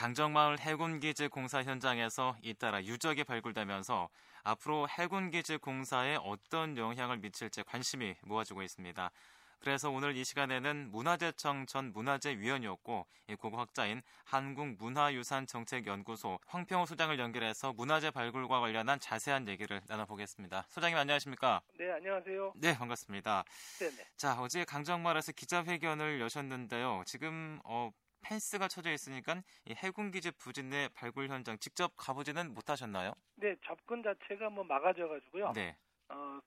강정마을 해군기지 공사 현장에서 잇따라 유적이 발굴되면서 앞으로 해군기지 공사에 어떤 영향을 미칠지 관심이 모아지고 있습니다. 그래서 오늘 이 시간에는 문화재청 전 문화재위원이었고 고고학자인 한국문화유산정책연구소 황평호 소장을 연결해서 문화재 발굴과 관련한 자세한 얘기를 나눠보겠습니다. 소장님 안녕하십니까? 네, 안녕하세요. 네, 반갑습니다. 네네. 자, 어제 강정마을에서 기자회견을 여셨는데요. 지금 어, 펜스가 쳐져 있으니까 이 해군 기지 부진의 발굴 현장 직접 가보지는 못하셨나요? 네, 접근 자체가 뭐 막아져 가지고요. 네. 어,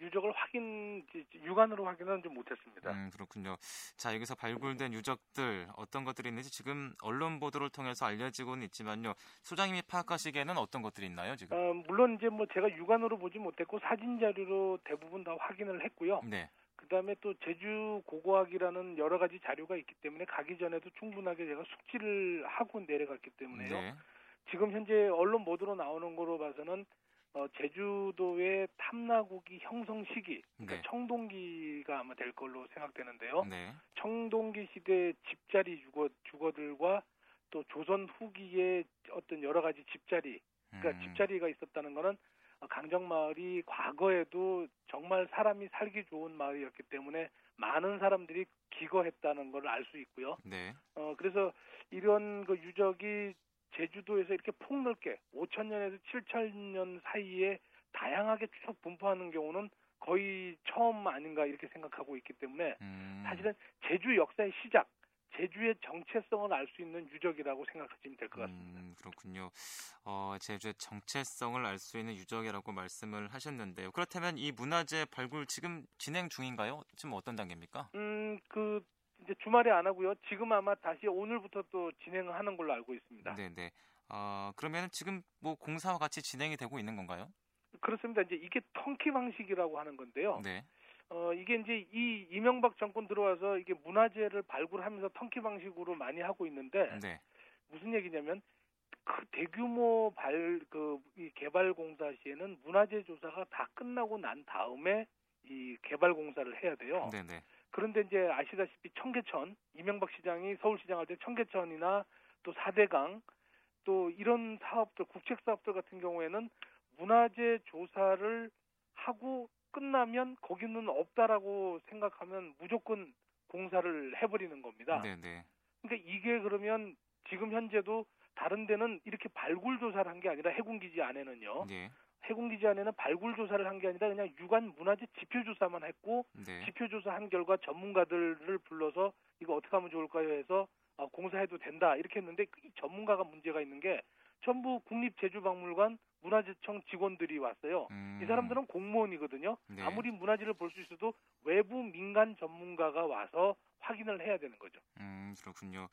유적을 확인 육안으로 확인은 좀 못했습니다. 음, 그렇군요. 자, 여기서 발굴된 유적들 어떤 것들이 있는지 지금 언론 보도를 통해서 알려지고는 있지만요. 소장님이 파악하시기에는 어떤 것들이 있나요, 지금? 어, 물론 이제 뭐 제가 육안으로 보지 못했고 사진 자료로 대부분 다 확인을 했고요. 네. 그다음에 또 제주 고고학이라는 여러 가지 자료가 있기 때문에 가기 전에도 충분하게 제가 숙지를 하고 내려갔기 때문에요. 네. 지금 현재 언론 보도로 나오는 거로 봐서는 어, 제주도의 탐나고기 형성 시기, 그러니까 네. 청동기가 아마 될 걸로 생각되는데요. 네. 청동기 시대 집자리 주거 주거들과 또 조선 후기의 어떤 여러 가지 집자리, 그러니까 음, 집자리가 있었다는 거는 어, 강정마을이 과거에도 정말 사람이 살기 좋은 마을이었기 때문에 많은 사람들이 기거했다는 걸 알 수 있고요. 네. 어 그래서 이런 그 유적이 제주도에서 이렇게 폭넓게 5천 년에서 7천 년 사이에 다양하게 쭉 분포하는 경우는 거의 처음 아닌가 이렇게 생각하고 있기 때문에 음, 사실은 제주 역사의 시작, 제주의 정체성을 알 수 있는 유적이라고 생각하시면 될 것 같습니다. 음, 그렇군요. 어, 제주의 정체성을 알 수 있는 유적이라고 말씀을 하셨는데요. 그렇다면 이 문화재 발굴 지금 진행 중인가요? 지금 어떤 단계입니까? 음, 그 이제 주말에 안 하고요. 지금 아마 다시 오늘부터 또 진행을 하는 걸로 알고 있습니다. 네, 네. 어, 그러면 지금 뭐 공사와 같이 진행이 되고 있는 건가요? 그렇습니다. 이제 이게 턴키 방식이라고 하는 건데요. 네. 어, 이게 이제 이 이명박 정권 들어와서 이게 문화재를 발굴하면서 턴키 방식으로 많이 하고 있는데 네. 무슨 얘기냐면 그 대규모 발 그 이 개발 공사 시에는 문화재 조사가 다 끝나고 난 다음에 이 개발 공사를 해야 돼요. 네, 네. 그런데 이제 아시다시피 청계천 이명박 시장이 서울시장 할 때 청계천이나 또 사대강 또 이런 사업들 국책 사업들 같은 경우에는 문화재 조사를 하고 끝나면 거기는 없다라고 생각하면 무조건 공사를 해버리는 겁니다. 네, 네. 그러니까 이게 그러면 지금 현재도 다른 데는 이렇게 발굴 조사를 한 게 아니라 해군기지 안에는요. 네. 해군기지 안에는 발굴 조사를 한 게 아니라 그냥 유관 문화재 지표 조사만 했고 네. 지표 조사한 결과 전문가들을 불러서 이거 어떻게 하면 좋을까요 해서 어, 공사해도 된다 이렇게 했는데 이 전문가가 문제가 있는 게 전부 국립제주박물관 문화재청 직원들이 왔어요. 음, 이 사람들은 공무원이거든요. 네. 아무리 문화재를 볼 수 있어도 외부 민간 전문가가 와서 확인을 해야 되는 거죠. 음, 그렇군요.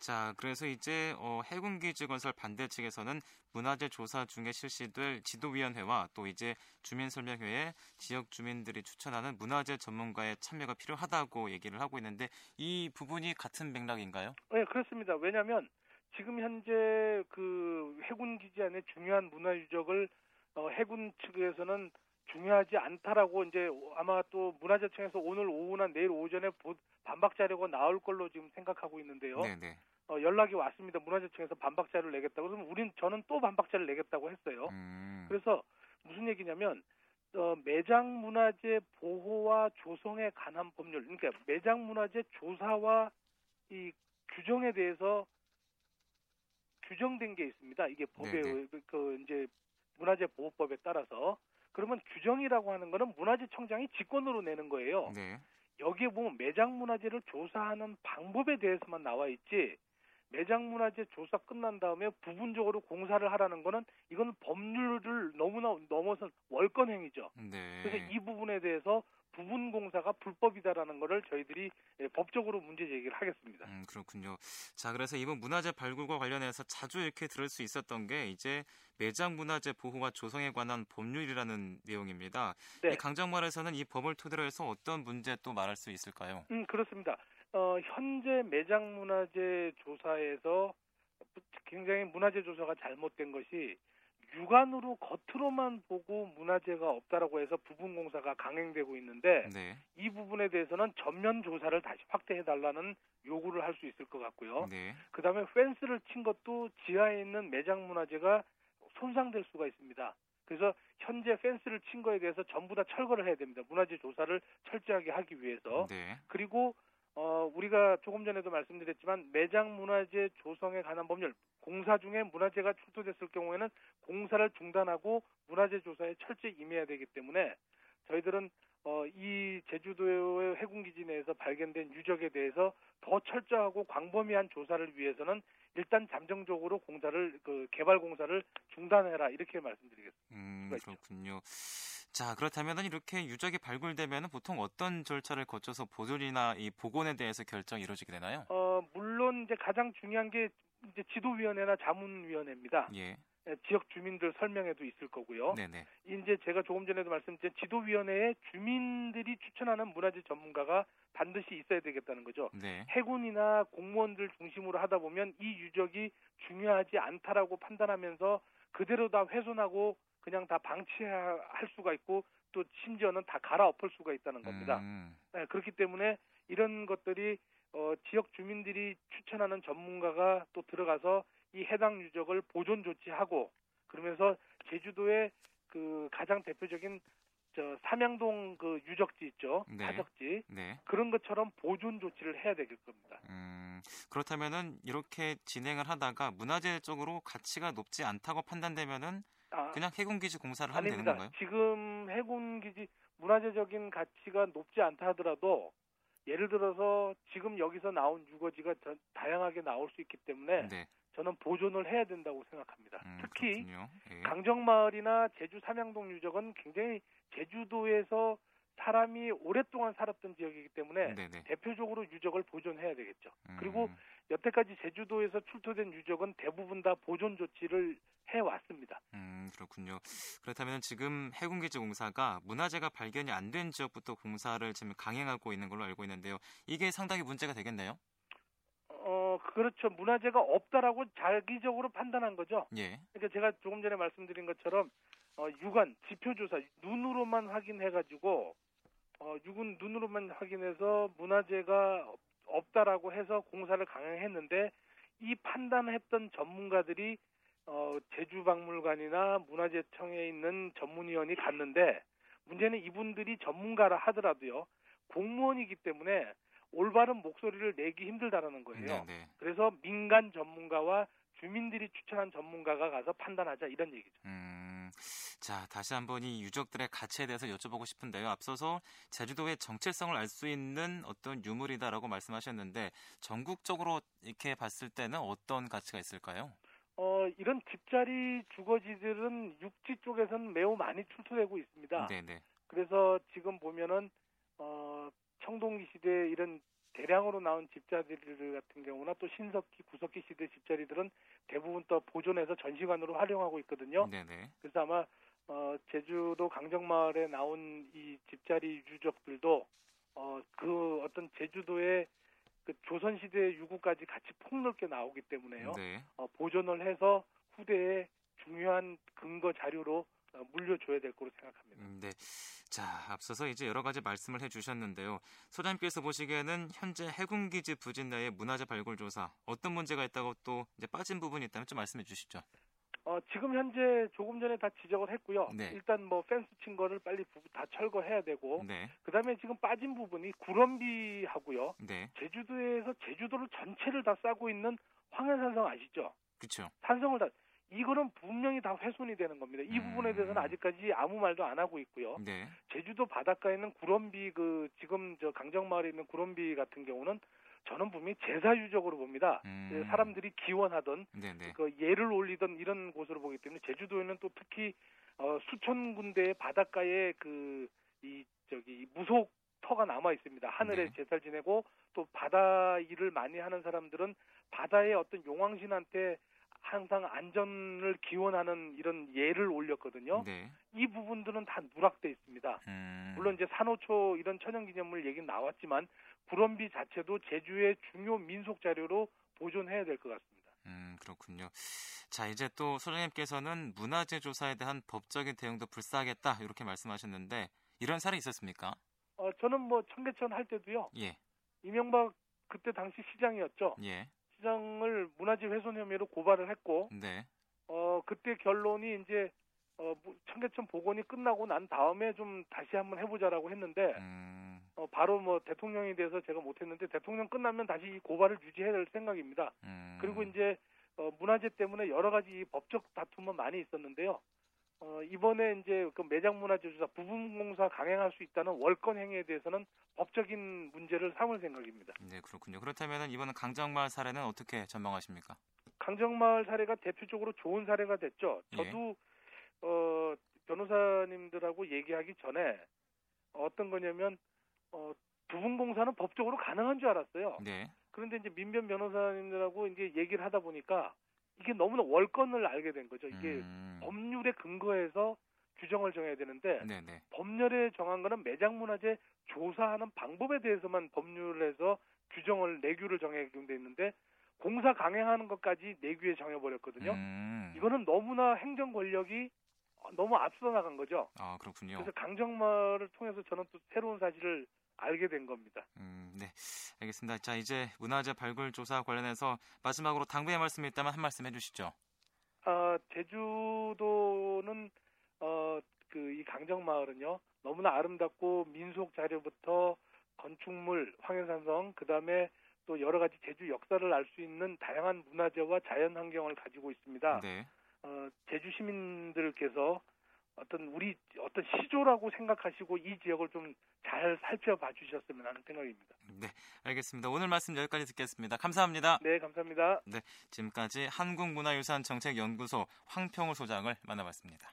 자, 그래서 이제 어, 해군기지 건설 반대 측에서는 문화재 조사 중에 실시될 지도위원회와 또 이제 주민설명회에 지역 주민들이 추천하는 문화재 전문가의 참여가 필요하다고 얘기를 하고 있는데 이 부분이 같은 맥락인가요? 네, 그렇습니다. 왜냐하면 지금 현재 그 해군 기지 안에 중요한 문화 유적을 어, 해군 측에서는 중요하지 않다라고 이제 아마 또 문화재청에서 오늘 오후나 내일 오전에 보- 반박 자료가 나올 걸로 지금 생각하고 있는데요. 네, 네. 어, 연락이 왔습니다. 문화재청에서 반박 자료를 내겠다고. 그러면 우린 저는 또 반박 자료를 내겠다고 했어요. 음, 그래서 무슨 얘기냐면 어, 매장 문화재 보호와 조성에 관한 법률, 그러니까 매장 문화재 조사와 이 규정에 대해서 규정된 게 있습니다. 이게 법에 네네. 의- 그, 그 이제 문화재 보호법에 따라서 그러면 규정이라고 하는 거는 문화재청장이 직권으로 내는 거예요. 네. 여기에 보면 매장 문화재를 조사하는 방법에 대해서만 나와 있지 매장 문화재 조사 끝난 다음에 부분적으로 공사를 하라는 거는 이건 법률을 너무나 넘어선 월권 행위죠. 네. 그래서 이 부분에 대해서 부분 공사가 불법이다라는 거를 저희들이 그렇군요. 자, 그래서 이번 문화재 발굴과 관련해서 자주 이렇게 들을 수 있었던 게 이제 매장 문화재 보호와 조성에 관한 법률이라는 내용입니다. 네. 이 강정마을에서는 이 법을 토대로 해서 어떤 문제 또 말할 수 있을까요? 음, 그렇습니다. 어, 현재 매장 문화재 조사에서 굉장히 문화재 조사가 잘못된 것이 육안으로 겉으로만 보고 문화재가 없다라고 해서 부분 공사가 강행되고 있는데 네. 이 부분에 대해서는 전면 조사를 다시 확대해 달라는 요구를 할 수 있을 것 같고요. 네. 그다음에 펜스를 친 것도 지하에 있는 매장 문화재가 손상될 수가 있습니다. 그래서 현재 펜스를 친 거에 대해서 전부 다 철거를 해야 됩니다. 문화재 조사를 철저하게 하기 위해서. 네. 그리고 어 우리가 조금 전에도 말씀드렸지만 매장 문화재 조성에 관한 법률 공사 중에 문화재가 출토됐을 경우에는 공사를 중단하고 문화재 조사에 철저히 임해야 되기 때문에 저희들은 어, 이 제주도의 해군기지 내에서 발견된 유적에 대해서 더 철저하고 광범위한 조사를 위해서는 일단 잠정적으로 공사를 그 개발 공사를 중단해라 이렇게 말씀드리겠습니다. 음, 수가 있죠. 그렇군요. 자, 그렇다면 이렇게 유적이 발굴되면 보통 어떤 절차를 거쳐서 보존이나 이 복원에 대해서 결정이 이루어지게 되나요? 어, 물론 이제 가장 중요한 게 이제 지도위원회나 자문위원회입니다. 예. 예, 지역 주민들 설명회도 있을 거고요. 네네. 이제 제가 조금 전에도 말씀드린 지도위원회에 주민들이 추천하는 문화재 전문가가 반드시 있어야 되겠다는 거죠. 네. 해군이나 공무원들 중심으로 하다 보면 이 유적이 중요하지 않다라고 판단하면서 그대로 다 훼손하고 그냥 다 방치할 수가 있고 또 심지어는 다 갈아엎을 수가 있다는 겁니다. 음, 네, 그렇기 때문에 이런 것들이 어, 지역 주민들이 추천하는 전문가가 또 들어가서 이 해당 유적을 보존 조치하고 그러면서 제주도의 그 가장 대표적인 저 삼양동 그 유적지 있죠 네. 사적지 네. 그런 것처럼 보존 조치를 해야 되겠 겁니다. 음, 그렇다면은 이렇게 진행을 하다가 문화재적으로 가치가 높지 않다고 판단되면은 아, 그냥 해군기지 공사를 하면 되는 아닙니다. 건가요? 지금 해군기지 문화재적인 가치가 높지 않다 하더라도 예를 들어서 지금 여기서 나온 유거지가 더 다양하게 나올 수 있기 때문에 네. 저는 보존을 해야 된다고 생각합니다. 음, 특히. 예. 강정마을이나 제주 삼양동 유적은 굉장히 제주도에서 사람이 오랫동안 살았던 지역이기 때문에 네네. 대표적으로 유적을 보존해야 되겠죠. 음, 그리고 여태까지 제주도에서 출토된 유적은 대부분 다 보존 조치를 해 왔습니다. 음, 그렇군요. 그렇다면 지금 해군기지 공사가 문화재가 발견이 안 된 지역부터 공사를 지금 강행하고 있는 걸로 알고 있는데요. 이게 상당히 문제가 되겠네요. 어, 그렇죠. 문화재가 없다라고 자기적으로 판단한 거죠. 예. 그러니까 제가 조금 전에 말씀드린 것처럼 어, 육안 지표 조사 눈으로만 확인해 가지고 어, 육은 눈으로만 확인해서 문화재가 없- 없다라고 해서 공사를 강행했는데 이 판단했던 전문가들이 어, 제주박물관이나 문화재청에 있는 전문위원이 갔는데 문제는 이분들이 전문가라 하더라도요 공무원이기 때문에 올바른 목소리를 내기 힘들다라는 거예요. 네네. 그래서 민간 전문가와 주민들이 추천한 전문가가 가서 판단하자 이런 얘기죠. 음, 자, 다시 한번 이 유적들의 가치에 대해서 여쭤보고 싶은데요. 앞서서 제주도의 정체성을 알 수 있는 어떤 유물이다라고 말씀하셨는데 전국적으로 이렇게 봤을 때는 어떤 가치가 있을까요? 어, 이런 집자리 주거지들은 육지 쪽에서는 매우 많이 출토되고 있습니다. 네네. 그래서 지금 보면은 어, 청동기 시대 이런 대량으로 나온 집자리들 같은 경우나 또 신석기, 구석기 시대 집자리들은 대부분 또 보존해서 전시관으로 활용하고 있거든요. 네네. 그래서 아마 어, 제주도 강정마을에 나온 이 집자리 유적들도 어, 그 어떤 제주도의 그 조선시대 유구까지 같이 폭넓게 나오기 때문에요. 네. 어, 보존을 해서 후대에 중요한 근거 자료로 어, 물려줘야 될 거로 생각합니다. 음, 네. 자, 앞서서 이제 여러 가지 말씀을 해주셨는데요. 소장님께서 보시기에는 현재 해군기지 부진 내의 문화재 발굴 조사 어떤 문제가 있다고 또 이제 빠진 부분이 있다면 좀 말씀해 주시죠. 어, 지금 현재 조금 전에 다 지적을 했고요. 네. 일단 뭐 펜스 친 거를 빨리 부- 다 철거해야 되고 네, 그 다음에 지금 빠진 부분이 구럼비하고요. 네, 제주도에서 제주도를 전체를 다 싸고 있는 황해산성 아시죠? 그렇죠. 산성을 다 이거는 분명히 다 훼손이 되는 겁니다. 이 부분에 대해서는 음. 아직까지 아무 말도 안 하고 있고요. 네, 제주도 바닷가에 있는 구럼비 그 지금 저 강정마을에 있는 구럼비 같은 경우는 저는 분명히 제사 유적으로 봅니다. 음. 그 사람들이 기원하던 네, 네, 그 예를 올리던 이런 곳으로 보기 때문에 제주도에는 또 특히 어, 수천 군데의 바닷가에 그 이 저기 무속 터가 남아 있습니다. 하늘에 네. 제사를 지내고 또 바다 일을 많이 하는 사람들은 바다의 어떤 용왕신한테 항상 안전을 기원하는 이런 예를 올렸거든요. 네. 이 부분들은 다 누락돼 있습니다. 음, 물론 이제 산호초 이런 천연기념물 얘기는 나왔지만 구럼비 자체도 제주의 중요 민속 자료로 보존해야 될 것 같습니다. 음, 그렇군요. 자, 이제 또 소장님께서는 문화재 조사에 대한 법적인 대응도 불사하겠다 이렇게 말씀하셨는데 이런 사례 있었습니까? 어, 저는 뭐 청계천 할 때도요. 예, 이명박 그때 당시 시장이었죠. 예, 시장을 문화재 훼손 혐의로 고발을 했고 네, 어 그때 결론이 이제 어 무- 청계천 복원이 끝나고 난 다음에 좀 다시 한번 해보자라고 했는데 음, 어 바로 뭐 대통령에 대해서 제가 못했는데 대통령 끝나면 다시 이 고발을 유지해야 될 생각입니다. 음, 그리고 이제 어 문화재 때문에 여러 가지 법적 다툼은 많이 있었는데요. 어 이번에 이제 그 매장 문화재 조사 부분공사 강행할 수 있다는 월권 행위에 대해서는 법적인 문제를 삼을 생각입니다. 네, 그렇군요. 그렇다면 이번 강정마을 사례는 어떻게 전망하십니까? 강정마을 사례가 대표적으로 좋은 사례가 됐죠. 예. 저도 어 변호사님들하고 얘기하기 전에 어떤 거냐면 어 부분공사는 법적으로 가능한 줄 알았어요. 네, 그런데 이제 민변 변호사님들하고 이제 얘기를 하다 보니까 이게 너무나 월권을 알게 된 거죠. 이게 음, 법률에 근거해서 규정을 정해야 되는데 네, 네, 법률에 정한 거는 매장 문화재 조사하는 방법에 대해서만 법률에서 규정을 내규를 정해 돼 있는데 공사 강행하는 것까지 내규에 정해버렸거든요. 음, 이거는 너무나 행정 권력이 너무 앞서 나간 거죠. 아, 그렇군요. 그래서 강정마를 통해서 저는 또 새로운 사실을 알게 된 겁니다. 음, 네, 알겠습니다. 자, 이제 문화재 발굴 조사 관련해서 마지막으로 당부의 말씀이 있다면 한 말씀 해주시죠. 아, 제주도는 어 그 이 강정마을은요 너무나 아름답고 민속 자료부터 건축물, 황해산성, 그 다음에 또 여러 가지 제주 역사를 알 수 있는 다양한 문화재와 자연 환경을 가지고 있습니다. 네, 어, 제주 시민들께서 어떤 우리 어떤 시조라고 생각하시고 이 지역을 좀 잘 살펴봐 주셨으면 하는 생각입니다. 네, 알겠습니다. 오늘 말씀 여기까지 듣겠습니다. 감사합니다. 네, 감사합니다. 지금까지 한국문화유산정책연구소 황평우 소장을 만나봤습니다.